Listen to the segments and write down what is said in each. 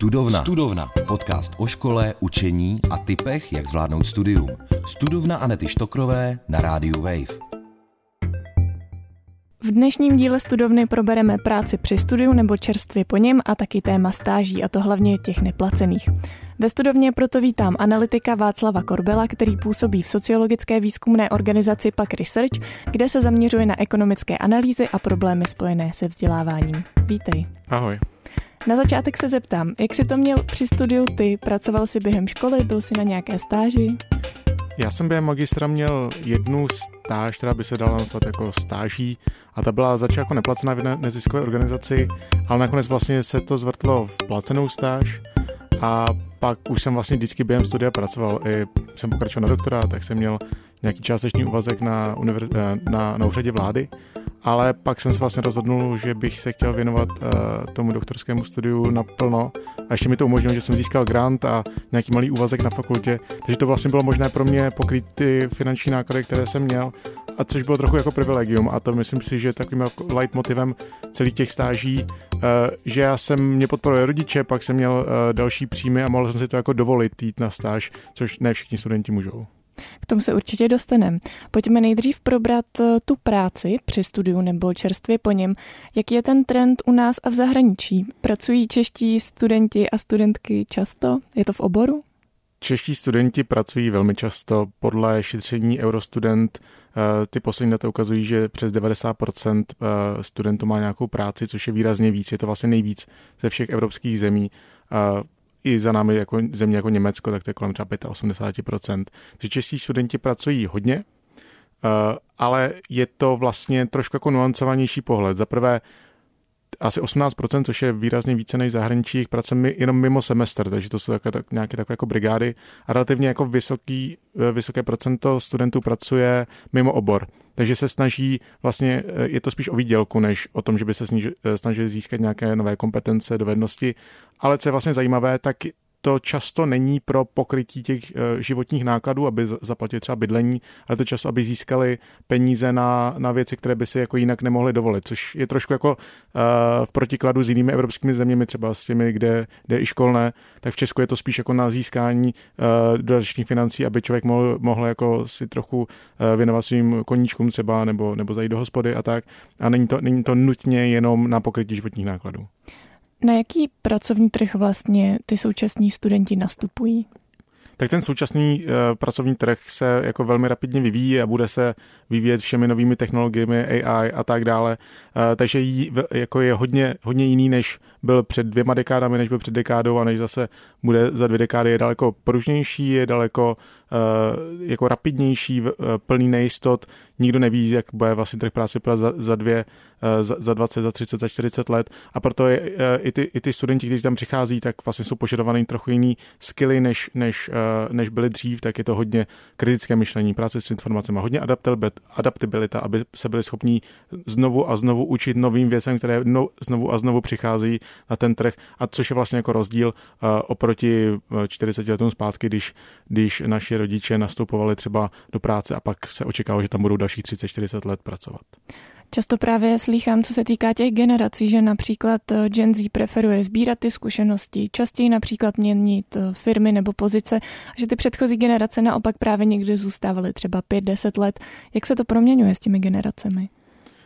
Studovna. Studovna. Podcast o škole, učení a typech, jak zvládnout studium. Studovna Anety Štokrové na rádiu Wave. V dnešním díle studovny probereme práci při studiu nebo čerstvě po něm a taky téma stáží, a to hlavně těch neplacených. Ve studovně proto vítám analytika Václava Korbela, který působí v sociologické výzkumné organizaci PAK Research, kde se zaměřuje na ekonomické analýzy a problémy spojené se vzděláváním. Vítej. Ahoj. Na začátek se zeptám, jak jsi to měl při studiu ty? Pracoval jsi během školy, byl jsi na nějaké stáži? Já jsem během magistra měl jednu stáž, která by se dala nazvat jako stáží a ta byla začátku jako neplacená v neziskové organizaci, ale nakonec vlastně se to zvrtlo v placenou stáž a pak už jsem vlastně vždycky během studia pracoval. I jsem pokračoval na doktora, tak jsem měl nějaký částečný úvazek na, univerz- eh, na, na úřadě vlády ale pak jsem se vlastně rozhodnul, že bych se chtěl věnovat uh, tomu doktorskému studiu naplno. A ještě mi to umožnilo, že jsem získal grant a nějaký malý úvazek na fakultě, takže to vlastně bylo možné pro mě pokrýt ty finanční náklady, které jsem měl. A což bylo trochu jako privilegium a to myslím si, že je takovým jako light motivem celých těch stáží, uh, že já jsem, mě podporovali rodiče, pak jsem měl uh, další příjmy a mohl jsem si to jako dovolit jít na stáž, což ne všichni studenti můžou. K tomu se určitě dostaneme. Pojďme nejdřív probrat eh, tu práci při studiu nebo čerstvě po něm. Jaký je ten trend u nás a v zahraničí? Pracují čeští studenti a studentky často? Je to v oboru? Čeští studenti pracují velmi často. Podle šetření Eurostudent eh, ty poslední data ukazují, že přes 90% eh, studentů má nějakou práci, což je výrazně víc. Je to vlastně nejvíc ze všech evropských zemí i za námi jako země jako Německo, tak to je kolem třeba 85%. Takže čeští studenti pracují hodně, eh, ale je to vlastně trošku jako nuancovanější pohled. Za prvé, asi 18%, což je výrazně více než zahraničí, jich pracuje jenom mimo semestr, takže to jsou jako, tak, nějaké takové jako brigády a relativně jako vysoký, eh, vysoké procento studentů pracuje mimo obor. Takže se snaží, vlastně eh, je to spíš o výdělku, než o tom, že by se snažili získat nějaké nové kompetence, dovednosti. Ale co je vlastně zajímavé, tak to často není pro pokrytí těch eh, životních nákladů, aby zaplatili třeba bydlení, ale to často, aby získali peníze na, na věci, které by si jako jinak nemohli dovolit, což je trošku jako uh, v protikladu s jinými evropskými zeměmi, třeba s těmi, kde, kde je i školné, tak v Česku je to spíš jako na získání uh, dodatečných financí, aby člověk mohl, mohl jako si trochu věnovat svým koníčkům třeba, nebo, nebo zajít do hospody a tak. A není to, není to nutně jenom na pokrytí životních nákladů. Na jaký pracovní trh vlastně ty současní studenti nastupují? tak ten současný uh, pracovní trh se jako velmi rapidně vyvíjí a bude se vyvíjet všemi novými technologiemi, AI a tak dále. Uh, takže jí, jako je hodně, hodně jiný, než byl před dvěma dekádami, než byl před dekádou a než zase bude za dvě dekády, je daleko pružnější, je daleko uh, jako rapidnější, uh, plný nejistot, nikdo neví, jak bude vlastně trh práce za, za dvě, uh, za, za 20, za 30, za 40 let. A proto je, uh, i, ty, i ty studenti, kteří tam přichází, tak vlastně jsou požadovaný trochu jiný skilly, než, než, uh, než byly dřív, tak je to hodně kritické myšlení, práce s informacemi, hodně adaptabilita, aby se byli schopní znovu a znovu učit novým věcem, které no, znovu a znovu přichází na ten trh, a což je vlastně jako rozdíl uh, oproti 40 eh, letům zpátky, když, když naši rodiče nastupovali třeba do práce a pak se očekávalo, že tam budou dalších 30-40 let pracovat. Často právě slýchám, co se týká těch generací, že například eh, Gen Z preferuje sbírat ty zkušenosti, častěji například měnit firmy nebo pozice, a že ty předchozí generace naopak právě někdy zůstávaly třeba 5-10 let. Jak se to proměňuje s těmi generacemi?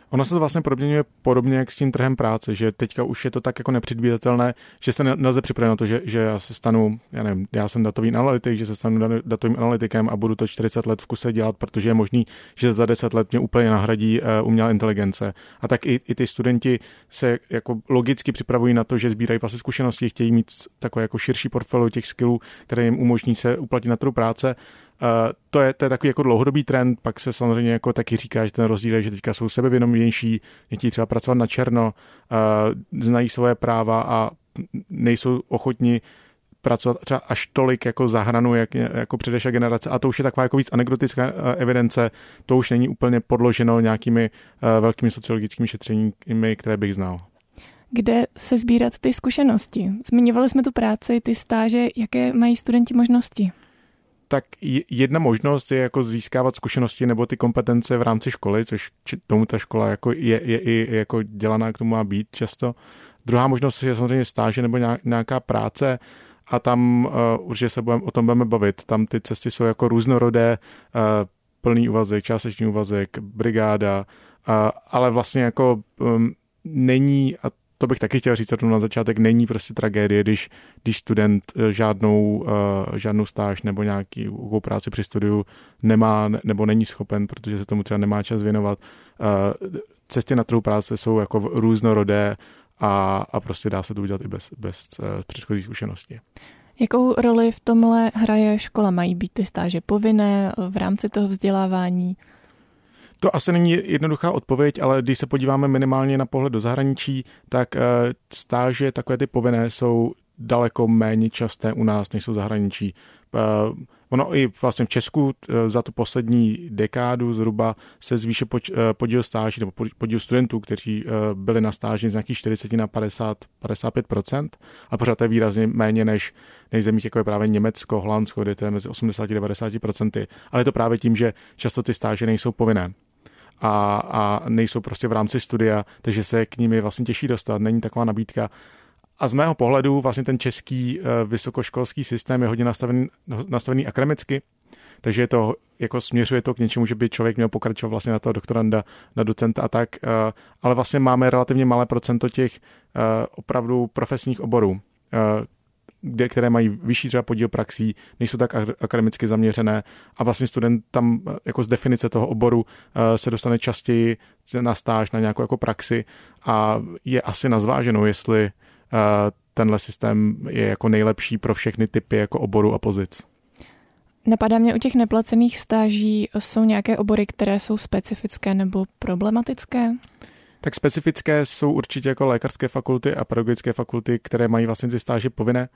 Ono se to vlastně proměňuje podobně jak s tím trhem práce, že teďka už je to tak jako nepředvídatelné, že se nelze připravit na to, že, že já se stanu, já nevím, já jsem datový analytik, že se stanu datovým analytikem a budu to 40 let v kuse dělat, protože je možný, že za 10 let mě úplně nahradí uh, umělá inteligence. A tak i, i ty studenti se jako logicky připravují na to, že sbírají vlastně zkušenosti, chtějí mít takové jako širší portfolio těch skillů, které jim umožní se uplatit na trhu práce to, je, to je takový jako dlouhodobý trend, pak se samozřejmě jako taky říká, že ten rozdíl je, že teďka jsou sebevědomější, chtějí třeba pracovat na černo, uh, znají svoje práva a nejsou ochotni pracovat třeba až tolik jako za hranu, jak, jako předešla generace. A to už je taková jako víc anekdotická eh, evidence, to už není úplně podloženo nějakými velkými sociologickými šetřeními, které bych znal. Kde se sbírat ty zkušenosti? Zmiňovali jsme tu práci, ty stáže, jaké mají studenti možnosti? Tak jedna možnost je jako získávat zkušenosti nebo ty kompetence v rámci školy, což tomu ta škola jako je, je i jako dělaná k tomu má být často. Druhá možnost je samozřejmě stáže nebo nějaká práce, a tam uh, určitě se budem, o tom budeme bavit. Tam ty cesty jsou jako různorodé, uh, plný úvazek, částečný úvazek, brigáda, uh, ale vlastně jako um, není, a to bych taky chtěl říct na začátek, není prostě tragédie, když, když student žádnou, uh, žádnou stáž nebo nějaký práci při studiu nemá nebo není schopen, protože se tomu třeba nemá čas věnovat. Uh, cesty na trhu práce jsou jako různorodé a, a prostě dá se to udělat i bez, bez předchozí zkušenosti. Jakou roli v tomhle hraje škola? Mají být ty stáže povinné v rámci toho vzdělávání? To asi není jednoduchá odpověď, ale když se podíváme minimálně na pohled do zahraničí, tak uh, stáže takové ty povinné jsou daleko méně časté u nás, než jsou zahraničí. Uh, Ono i vlastně v Česku eh, za tu poslední dekádu zhruba se zvýšil eh, podíl stáží nebo podíl studentů, kteří eh, byli na stáži z nějakých 40 na 50, 55% a pořád je výrazně méně než, než zemích jako je právě Německo, Holandsko, kde to je mezi 80 a 90% Ale je to právě tím, že často ty stáže nejsou povinné a, a nejsou prostě v rámci studia, takže se k je vlastně těžší dostat. Není taková nabídka a z mého pohledu vlastně ten český uh, vysokoškolský systém je hodně nastavený, nastavený akademicky, takže je to, jako směřuje to k něčemu, že by člověk měl pokračovat vlastně na toho doktoranda, na docenta a tak, uh, ale vlastně máme relativně malé procento těch uh, opravdu profesních oborů, kde, které mají vyšší třeba podíl praxí, nejsou tak akademicky zaměřené a vlastně student tam jako z definice toho oboru se dostane častěji na stáž, na nějakou jako praxi a je asi na zváženou, jestli tenhle systém je jako nejlepší pro všechny typy jako oboru a pozic. Napadá mě u těch neplacených stáží, jsou nějaké obory, které jsou specifické nebo problematické? Tak specifické jsou určitě jako lékařské fakulty a pedagogické fakulty, které mají vlastně ty stáže povinné,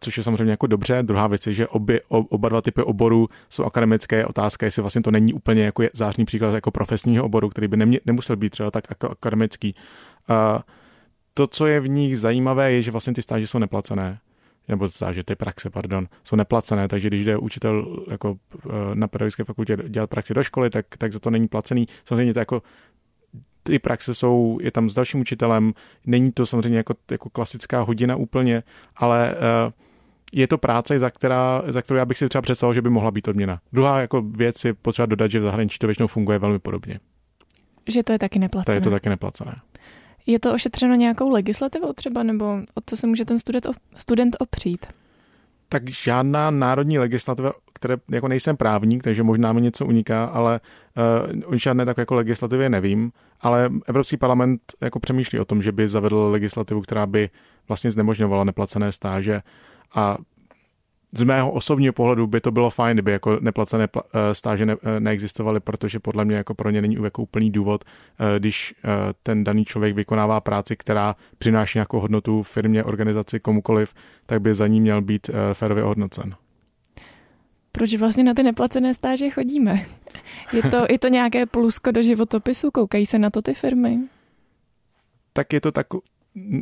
což je samozřejmě jako dobře. Druhá věc je, že obě, oba dva typy oborů jsou akademické. Otázka, jestli vlastně to není úplně jako zářný příklad jako profesního oboru, který by nemě, nemusel být třeba tak jako akademický to, co je v nich zajímavé, je, že vlastně ty stáže jsou neplacené nebo stáže, ty praxe, pardon, jsou neplacené, takže když jde učitel jako eh, na pedagogické fakultě dělat praxi do školy, tak, tak za to není placený. Samozřejmě to jako ty praxe jsou, je tam s dalším učitelem, není to samozřejmě jako, jako klasická hodina úplně, ale uh, je to práce, za, která, za kterou já bych si třeba představil, že by mohla být odměna. Druhá jako věc je potřeba dodat, že v zahraničí to většinou funguje velmi podobně. Že to je taky neplacené. To je to taky neplacené. Je to ošetřeno nějakou legislativou třeba, nebo o co se může ten student, student opřít? Tak žádná národní legislativa, které jako nejsem právník, takže možná mi něco uniká, ale uh, žádné tak jako legislativě nevím, ale Evropský parlament jako přemýšlí o tom, že by zavedl legislativu, která by vlastně znemožňovala neplacené stáže a z mého osobního pohledu by to bylo fajn, kdyby jako neplacené eh, stáže ne, eh, neexistovaly, protože podle mě jako pro ně není jako úplný důvod, když ten daný člověk vykonává práci, která přináší nějakou hodnotu firmě, organizaci, komukoliv, tak by za ní měl být férově ohodnocen. Proč vlastně na ty neplacené stáže chodíme? Je to, je to nějaké plusko do životopisu? Koukají se na to ty firmy? Tak je to tak,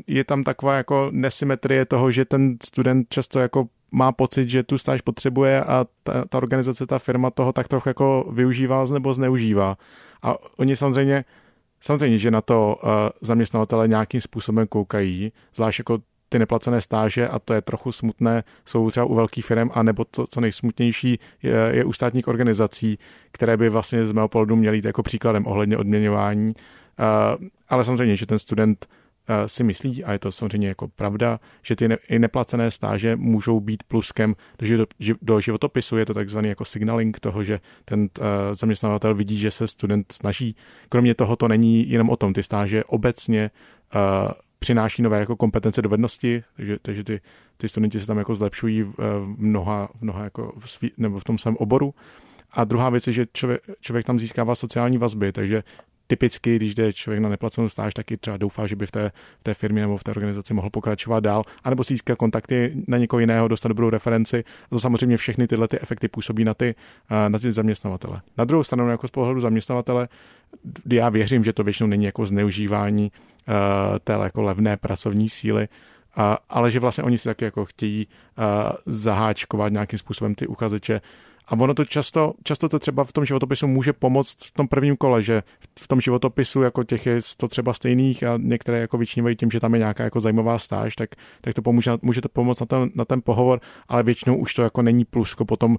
je tam taková jako nesymetrie toho, že ten student často jako má pocit, že tu stáž potřebuje a ta, ta organizace, ta firma toho tak trochu jako využívá nebo zneužívá. A oni samozřejmě, samozřejmě, že na to uh, zaměstnavatele nějakým způsobem koukají, zvlášť jako ty neplacené stáže a to je trochu smutné, jsou třeba u velkých firm a nebo to, co nejsmutnější je, je u státních organizací, které by vlastně z mého pohledu měly jít jako příkladem ohledně odměňování. Uh, ale samozřejmě, že ten student Eh, si myslí, a je to samozřejmě jako pravda, že ty ne, i neplacené stáže můžou být pluskem do, do životopisu. Je to takzvaný jako signaling toho, že ten uh, zaměstnavatel vidí, že se student snaží. Kromě toho to není jenom o tom. Ty stáže obecně uh, přináší nové jako kompetence, dovednosti, takže, takže ty, ty studenti se tam jako zlepšují v, v mnoha, v mnoha jako svý, nebo v tom svém oboru. A druhá věc je, že člověk, člověk tam získává sociální vazby, takže typicky, když jde člověk na neplacenou stáž, taky třeba doufá, že by v té, v té firmě nebo v té organizaci mohl pokračovat dál, anebo si získat kontakty na někoho jiného, dostat dobrou referenci. A to samozřejmě všechny tyhle ty efekty působí na ty, na ty zaměstnavatele. Na druhou stranu, jako z pohledu zaměstnavatele, já věřím, že to většinou není jako zneužívání té jako levné pracovní síly, ale že vlastně oni si taky jako chtějí uh, zaháčkovat nějakým způsobem ty uchazeče A ono to často, často to třeba v tom životopisu může pomoct v tom prvním kole, že v tom životopisu jako těch je to třeba stejných a některé jako vyčnívají tím, že tam je nějaká jako zajímavá stáž, tak, tak to pomůže, může to pomoct na ten, na ten pohovor, ale většinou už to jako není plusko potom uh,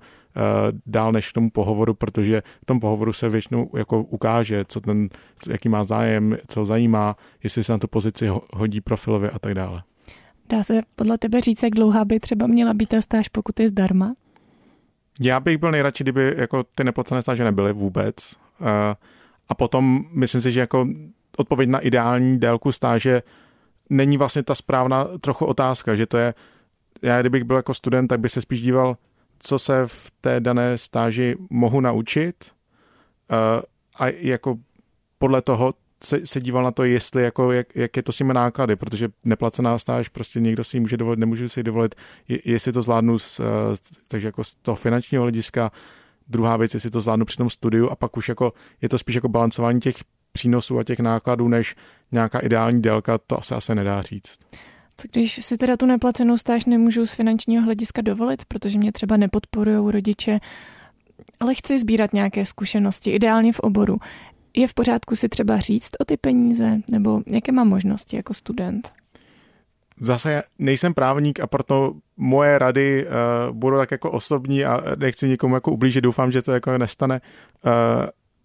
dál než k tomu pohovoru, protože v tom pohovoru se většinou jako ukáže, co ten, jaký má zájem, co zajímá, jestli se na tu pozici hodí profilově a tak dále. Dá se podle tebe říct, jak dlouhá by třeba měla být ta stáž, pokud je zdarma? Já bych byl nejradši, kdyby jako ty neplacené stáže nebyly vůbec. Eh, a potom myslím si, že jako odpověď na ideální délku stáže není vlastně ta správná trochu otázka, že to je, já kdybych byl jako student, tak by se spíš díval, co se v té dané stáži mohu naučit eh, a jako podle toho se, se díval na to, jestli jako, jak, jak je to s těmi náklady, protože neplacená stáž prostě někdo si ji může dovolit, nemůže si dovolit, je, jestli to zvládnu z, eh, takže jako z toho finančního hlediska, druhá věc, jestli to zvládnu při tom studiu a pak už jako je to spíš jako balancování těch přínosů a těch nákladů, než nějaká ideální délka, to se asi nedá říct. Co když si teda tu neplacenou stáž nemůžu z finančního hlediska dovolit, protože mě třeba nepodporují rodiče, ale chci sbírat nějaké zkušenosti, ideálně v oboru. Je v pořádku si třeba říct o ty peníze, nebo jaké mám možnosti jako student? Zase nejsem právník a proto moje rady uh, budou tak jako osobní a nechci nikomu jako ublížit, doufám, že to jako nestane. Uh,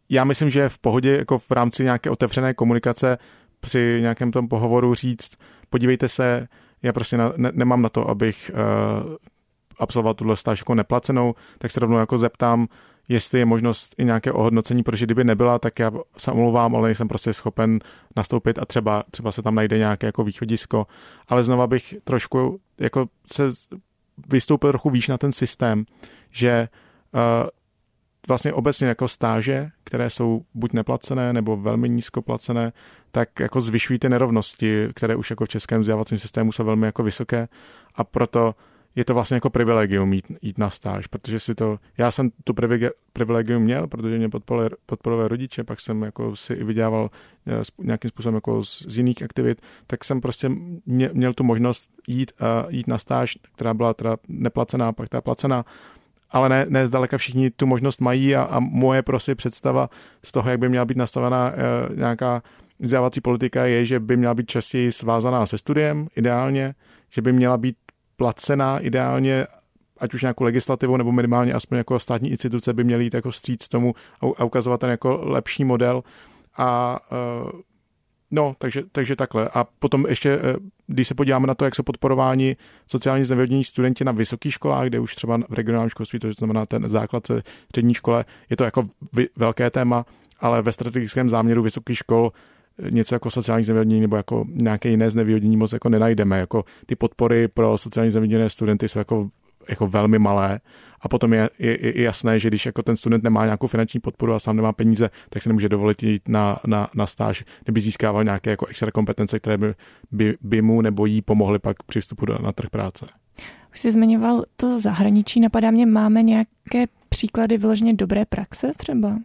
já myslím, že je v pohodě jako v rámci nějaké otevřené komunikace při nějakém tom pohovoru říct, podívejte se, já prostě na, ne, nemám na to, abych uh, absolvoval tuhle stáž jako neplacenou, tak se rovnou jako zeptám, jestli je možnost i nějaké ohodnocení, protože kdyby nebyla, tak já se omlouvám, ale nejsem prostě schopen nastoupit a třeba, třeba se tam najde nějaké jako východisko. Ale znova bych trošku jako se vystoupil trochu výš na ten systém, že uh, vlastně obecně jako stáže, které jsou buď neplacené nebo velmi nízkoplacené, tak jako zvyšují ty nerovnosti, které už jako v českém vzdělávacím systému jsou velmi jako vysoké a proto je to vlastně jako privilegium jít, jít na stáž, protože si to, já jsem tu privilegium měl, protože mě podporovali rodiče, pak jsem jako si i vydělával eh, nějakým způsobem jako z, z jiných aktivit, tak jsem prostě mě, měl tu možnost jít, uh, jít na stáž, která byla teda neplacená, pak ta placená, ale ne, ne zdaleka všichni tu možnost mají a, a moje prostě představa z toho, jak by měla být nastavená uh, nějaká vzdělávací politika je, že by měla být častěji svázaná se studiem, ideálně, že by měla být placená ideálně ať už nějakou legislativou nebo minimálně aspoň jako státní instituce by měly jít jako vstříc tomu a ukazovat ten jako lepší model a uh, no, takže, takže takhle. A potom ještě, uh, když se podíváme na to, jak jsou podporováni sociálně znevýhodnění studenti na vysokých školách, kde už třeba v regionálním školství, to znamená ten základ střední škole, je to jako velké téma, ale ve strategickém záměru vysokých škol něco jako sociální znevýhodnění nebo jako nějaké jiné znevýhodnění moc jako nenajdeme. Jako ty podpory pro sociálně znevýhodněné studenty jsou jako, jako velmi malé a potom je, je, je, jasné, že když jako ten student nemá nějakou finanční podporu a sám nemá peníze, tak se nemůže dovolit jít na, na, na stáž, kdyby získával nějaké jako extra kompetence, které by, by, by mu nebo jí pomohly pak při vstupu do, na trh práce. Už jsi zmiňoval to zahraničí, napadá mě, máme nějaké příklady vyloženě dobré praxe třeba?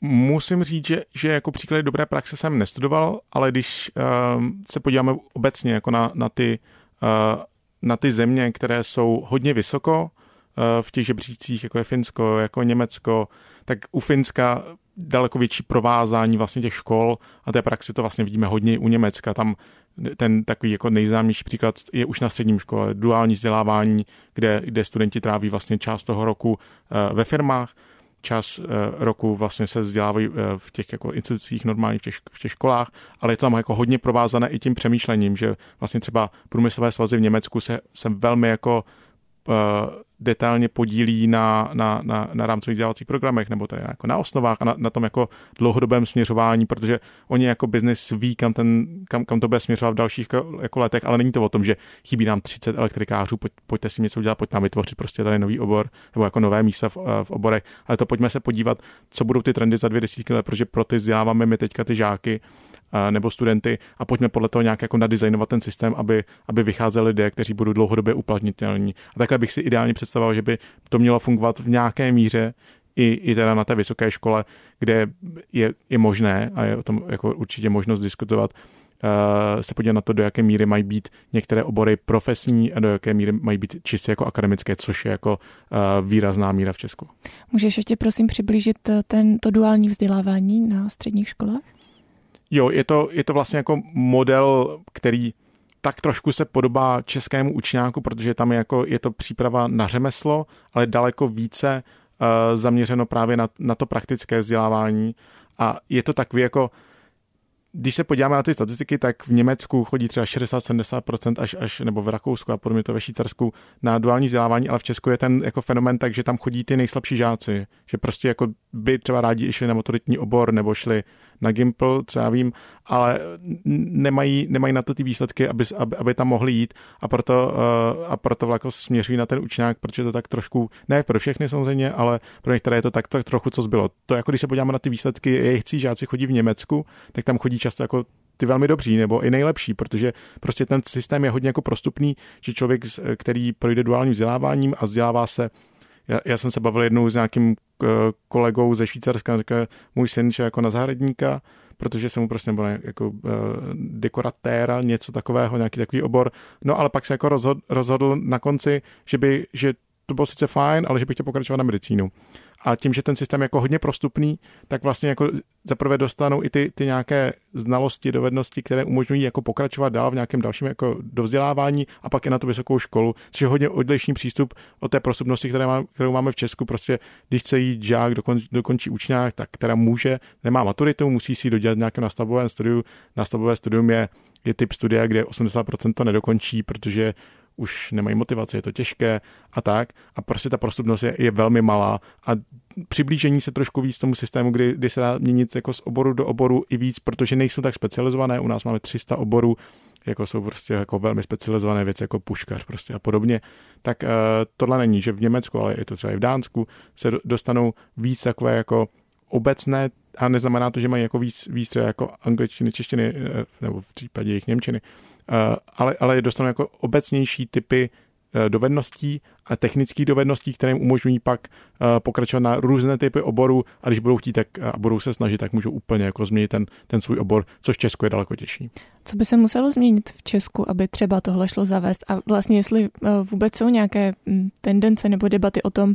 Musím říct, že, že jako příklady dobré praxe jsem nestudoval, ale když uh, se podíváme obecně jako na, na, ty, uh, na ty země, které jsou hodně vysoko uh, v těch žebřících, jako je Finsko, jako Německo, tak u Finska daleko větší provázání vlastně těch škol a té praxi to vlastně vidíme hodně u Německa. Tam ten takový jako nejznámější příklad je už na středním škole, duální vzdělávání, kde, kde studenti tráví vlastně část toho roku uh, ve firmách čas eh, roku vlastně se vzdělávají eh, v těch jako institucích normálně v těch, v těch školách, ale je tam jako hodně provázané i tím přemýšlením, že vlastně třeba průmyslové svazy v Německu se, se velmi jako detailně podílí na, na, na, na rámcových vzdělávacích programech nebo tady jako na osnovách a na, na tom jako dlouhodobém směřování, protože oni jako biznis ví, kam, ten, kam, kam to bude směřovat v dalších jako, jako letech, ale není to o tom, že chybí nám 30 elektrikářů, pojď, pojďte si něco udělat, pojďte nám vytvořit prostě tady nový obor nebo jako nové místa v, v oborech, ale to pojďme se podívat, co budou ty trendy za dvě desítky let, protože pro ty vzděláváme my teďka ty žáky nebo studenty a pojďme podle toho nějak jako nadizajnovat ten systém, aby, aby vycházeli lidé, kteří budou dlouhodobě uplatnitelní. A takhle bych si ideálně představoval, že by to mělo fungovat v nějaké míře, i, i teda na té vysoké škole, kde je, je možné, a je o tom jako určitě možnost diskutovat, se podívat na to, do jaké míry mají být některé obory profesní a do jaké míry mají být čistě jako akademické, což je jako výrazná míra v Česku. Můžeš ještě prosím přiblížit ten, to duální vzdělávání na středních školách? Jo, je to, je to vlastně jako model, který tak trošku se podobá českému učňáku, protože tam je, jako, je to příprava na řemeslo, ale daleko více uh, zaměřeno právě na, na to praktické vzdělávání. A je to takový jako když se podíváme na ty statistiky, tak v Německu chodí třeba 60-70% až, až, nebo v Rakousku a podobně to ve Švýcarsku na duální vzdělávání, ale v Česku je ten jako fenomen tak, že tam chodí ty nejslabší žáci, že prostě jako by třeba rádi šli na maturitní obor nebo šli na Gimple, třeba vím, ale nemají, nemají na to ty výsledky, aby, aby, aby tam mohli jít a proto, uh, a proto jako směřují na ten učňák, protože to tak trošku, ne pro všechny samozřejmě, ale pro některé je to tak, tak trochu, co zbylo. To jako když se podíváme na ty výsledky, jejich žáci chodí v Německu, tak tam chodí často jako ty velmi dobří nebo i nejlepší, protože prostě ten systém je hodně jako prostupný, že člověk, který projde duálním vzděláváním a vzdělává se já, já jsem se bavil jednou s nějakým eh, kolegou ze Švýcarska, říká, můj syn že jako na zahradníka, protože jsem mu prostě nebo ne, jako uh, dekoratéra, něco takového, nějaký takový obor. No ale pak se jako rozhodl, rozhodl na konci, že by, že to bylo sice fajn, ale že bych chtěl pokračovat na medicínu a tím, že ten systém je jako hodně prostupný, tak vlastně jako zaprvé dostanou i ty, ty nějaké znalosti, dovednosti, které umožňují jako pokračovat dál v nějakém dalším jako dovzdělávání a pak i na tu vysokou školu, což je hodně odlišný přístup od té prostupnosti, které má, kterou máme v Česku. Prostě když chce jít žák, dokon, dokončí učňák, tak která může, nemá maturitu, musí si dodělat nějaké nastavové studium. Nastavové studium je, je typ studia, kde 80% to nedokončí, protože už nemají motivaci, je to těžké a tak. A prostě ta prostupnost je, je velmi malá a přiblížení se trošku víc tomu systému, kdy, kdy se dá měnit jako z oboru do oboru i víc, protože nejsou tak specializované. U nás máme 300 oborů, jako jsou prostě jako velmi specializované věci, jako puškař prostě a podobně, tak uh, tohle není, že v Německu, ale je to třeba i v Dánsku, se dostanou víc takové jako obecné a neznamená to, že mají jako víc, víc třeba jako angličtiny, češtiny, eh, nebo v případě jejich němčiny, ale, ale dostanou jako obecnější typy eh, dovedností a technických dovedností, které jim umožňují pak eh, pokračovat na různé typy oborů a když budou chtít tak, a budou se snažit, tak můžou úplně jako změnit ten, ten svůj obor, což v Česku je daleko těžší. Co by se muselo změnit v Česku, aby třeba tohle šlo zavést a vlastně jestli vůbec jsou nějaké hm, tendence nebo debaty o tom,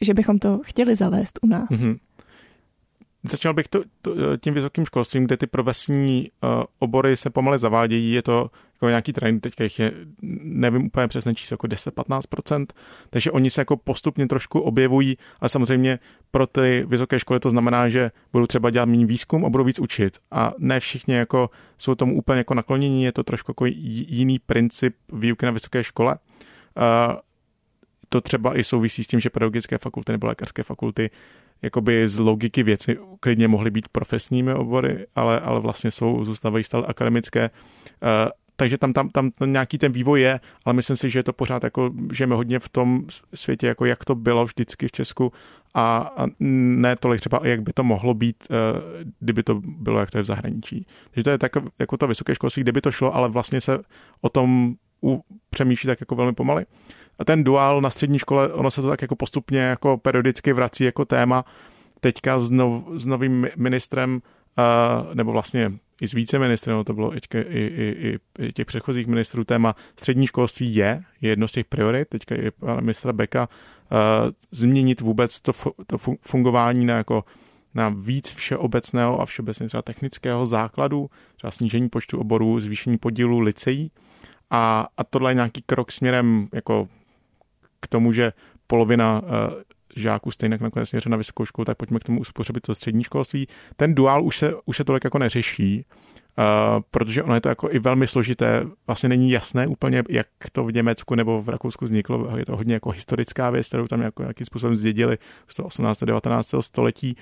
že bychom to chtěli zavést u nás? Mm-hmm. Začal bych to, to, tím vysokým školstvím, kde ty profesní uh, obory se pomaly zavádějí. Je to jako nějaký trend, teďka jich je, nevím úplně přesně číslo, jako 10-15%, takže oni se jako postupně trošku objevují, ale samozřejmě pro ty vysoké školy to znamená, že budou třeba dělat méně výzkum a budou víc učit. A ne všichni jako jsou tomu úplně jako naklonění, je to trošku jako jiný princip výuky na vysoké škole. Uh, to třeba i souvisí s tím, že pedagogické fakulty nebo lékařské fakulty jakoby z logiky věci klidně mohly být profesními obory, ale, ale vlastně jsou, zůstávají stále akademické. Uh, takže tam, tam, tam nějaký ten vývoj je, ale myslím si, že je to pořád jako, žijeme hodně v tom světě, jako jak to bylo vždycky v Česku a, a ne tolik třeba, jak by to mohlo být, uh, kdyby to bylo, jak to je v zahraničí. Takže to je tak, jako to vysoké školství, kdyby to šlo, ale vlastně se o tom přemýšlí tak jako velmi pomaly. A ten duál na střední škole, ono se to tak jako postupně jako periodicky vrací jako téma. Teďka s, nov, s novým ministrem, uh, nebo vlastně i s více ministrem, to bylo i, i, i, i těch předchozích ministrů, téma střední školství je, je jedno z těch priorit, teďka i pana ministra Beka, uh, změnit vůbec to, to fungování na jako na víc všeobecného a všeobecně třeba technického základu, třeba snížení počtu oborů, zvýšení podílu liceí. A, a tohle je nějaký krok směrem jako k tomu, že polovina uh, žáků stejně nakonec směřuje na vysokou školu, tak pojďme k tomu uspůsobit to střední školství. Ten duál už se, už se tolik jako neřeší, uh, protože ono je to jako i velmi složité, vlastně není jasné úplně, jak to v Německu nebo v Rakousku vzniklo, je to hodně jako historická věc, kterou tam jako nějakým způsobem zdědili z toho 18. 19. století,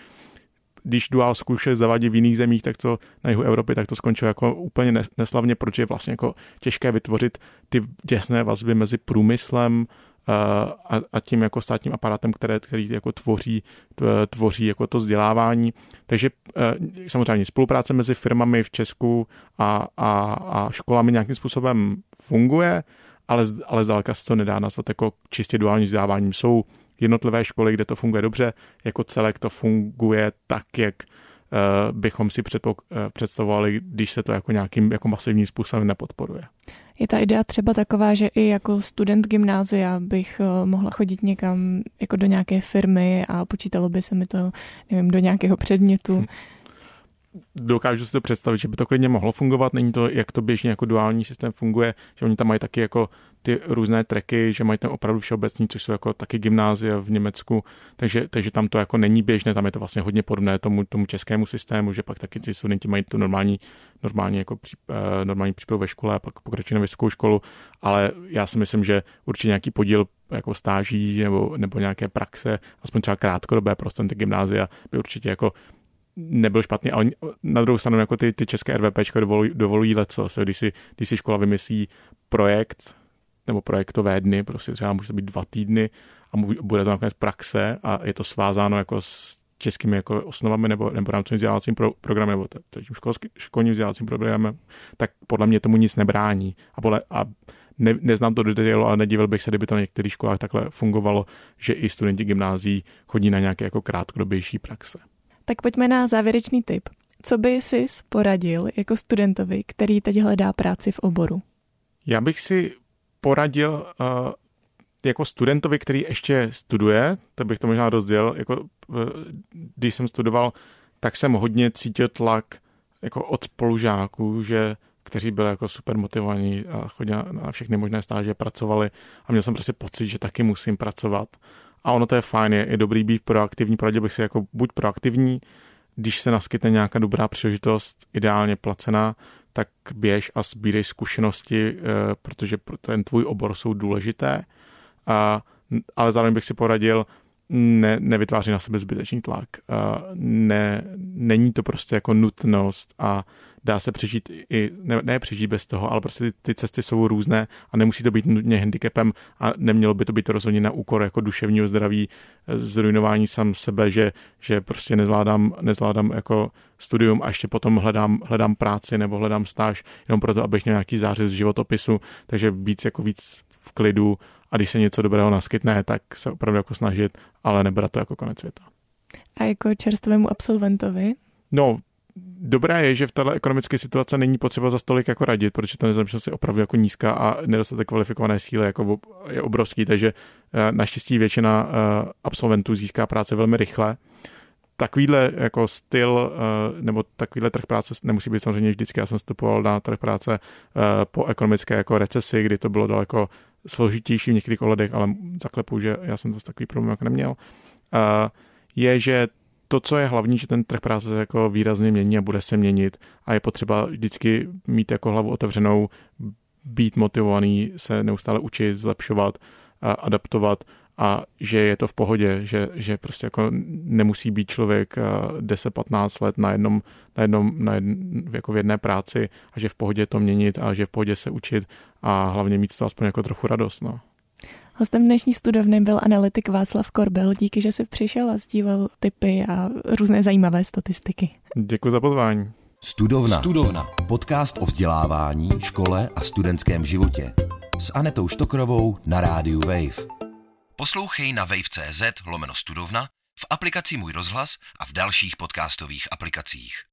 když dual zkoušeli zavadit v jiných zemích, tak to na jihu Evropy, tak to skončilo jako úplně neslavně, protože je vlastně jako těžké vytvořit ty těsné vazby mezi průmyslem, a, a tím jako státním aparátem, které, který jako tvoří, tvoří jako to vzdělávání. Takže e, samozřejmě spolupráce mezi firmami v Česku a, a, a školami nějakým způsobem funguje, ale, ale zdaleka se to nedá nazvat jako čistě duální vzděláváním. Jsou jednotlivé školy, kde to funguje dobře, jako celek to funguje tak, jak bychom si představovali, když se to jako nějakým jako masivním způsobem nepodporuje. Je ta idea třeba taková, že i jako student gymnázia bych mohla chodit někam jako do nějaké firmy a počítalo by se mi to, nevím, do nějakého předmětu. Hm dokážu si to představit, že by to klidně mohlo fungovat. Není to, jak to běžně jako duální systém funguje, že oni tam mají taky jako ty různé treky, že mají ten opravdu všeobecný, což jsou jako taky gymnázia v Německu, takže, takže tam to jako není běžné, tam je to vlastně hodně podobné tomu, tomu českému systému, že pak taky ty studenti mají tu normální, normální, jako pří, uh, normální přípravu ve škole a pak pokračují na vysokou školu, ale já si myslím, že určitě nějaký podíl jako stáží nebo, nebo nějaké praxe, aspoň třeba krátkodobé procenty gymnázia by určitě jako nebyl špatný. A oni, na druhou stranu jako ty, ty české RVP dovolují, dovolují leco. Když si, když si škola vymyslí projekt nebo projektové dny, prostě třeba může to být dva týdny a bude to nakonec praxe a je to svázáno jako s českými jako osnovami nebo, nebo rámcovým vzdělávacím pro, programem nebo tím školský, školním vzdělávacím programem, tak podle mě tomu nic nebrání. A, podle, a ne, neznám to do detailu, ale nedivil bych se, kdyby to na některých školách takhle fungovalo, že i studenti gymnází chodí na nějaké jako krátkodobější praxe. Tak pojďme na závěrečný tip. Co by si poradil jako studentovi, který teď hledá práci v oboru? Já bych si poradil uh, jako studentovi, který ještě studuje, to bych to možná rozdělil, jako uh, když jsem studoval, tak jsem hodně cítil tlak jako od spolužáků, že kteří byli jako super motivovaní a chodili na všechny možné stáže, pracovali. A měl jsem prostě pocit, že taky musím pracovat. A ono to je fajn, je, je dobrý být proaktivní, poradil bych si jako buď proaktivní, když se naskytne nějaká dobrá příležitost, ideálně placená, tak běž a sbírej zkušenosti, eh, protože ten tvůj obor jsou důležité. A, ale zároveň bych si poradil, ne, nevytváří na sebe zbytečný tlak. Ne, není to prostě jako nutnost a dá se přežít i, ne, ne přežít bez toho, ale prostě ty, ty cesty jsou různé a nemusí to být nutně handicapem a nemělo by to být rozhodně na úkor jako duševního zdraví, eh, zrujnování sám sebe, že, že prostě nezvládám, nezvládám jako studium a ještě potom hledám, hledám práci nebo hledám stáž jenom proto, abych měl nějaký zářez z životopisu, takže víc jako víc v klidu a když se něco dobrého naskytne, tak se opravdu jako snažit, ale nebrat to jako konec světa. A jako čerstvému absolventovi? No, dobré je, že v této ekonomické situaci není potřeba za stolik jako radit, protože ta nezaměstnanost je opravdu jako nízká a nedostatek kvalifikované síly jako je obrovský, takže eh, naštěstí většina eh, absolventů získá práce velmi rychle. Takovýhle jako styl eh, nebo takovýhle trh práce nemusí být samozřejmě vždycky. Já jsem vstupoval na trh práce po ekonomické jako recesi, kdy to bylo daleko složitější v některých ohledech, ale zaklepu, že já jsem zase takový problém jako neměl. Je, že to, co je hlavní, že ten trh práce se jako výrazně mění a bude se měnit a je potřeba vždycky mít jako hlavu otevřenou, být motivovaný, se neustále učit, zlepšovat, a adaptovat a že je to v pohodě, že, že prostě jako nemusí být člověk 10-15 let na jednom, na jednom na jedn, jako v jedné práci a že v pohodě to měnit a že v pohodě se učit a hlavně mít to aspoň jako trochu radost. No. Hostem dnešní studovny byl analytik Václav Korbel. Díky, že jsi přišel a sdílel typy a různé zajímavé statistiky. Děkuji za pozvání. Studovna. Studovna. Podcast o vzdělávání, škole a studentském životě. S Anetou Štokrovou na rádiu Wave. Poslouchej na wave.cz lomeno studovna, v aplikaci Můj rozhlas a v dalších podcastových aplikacích.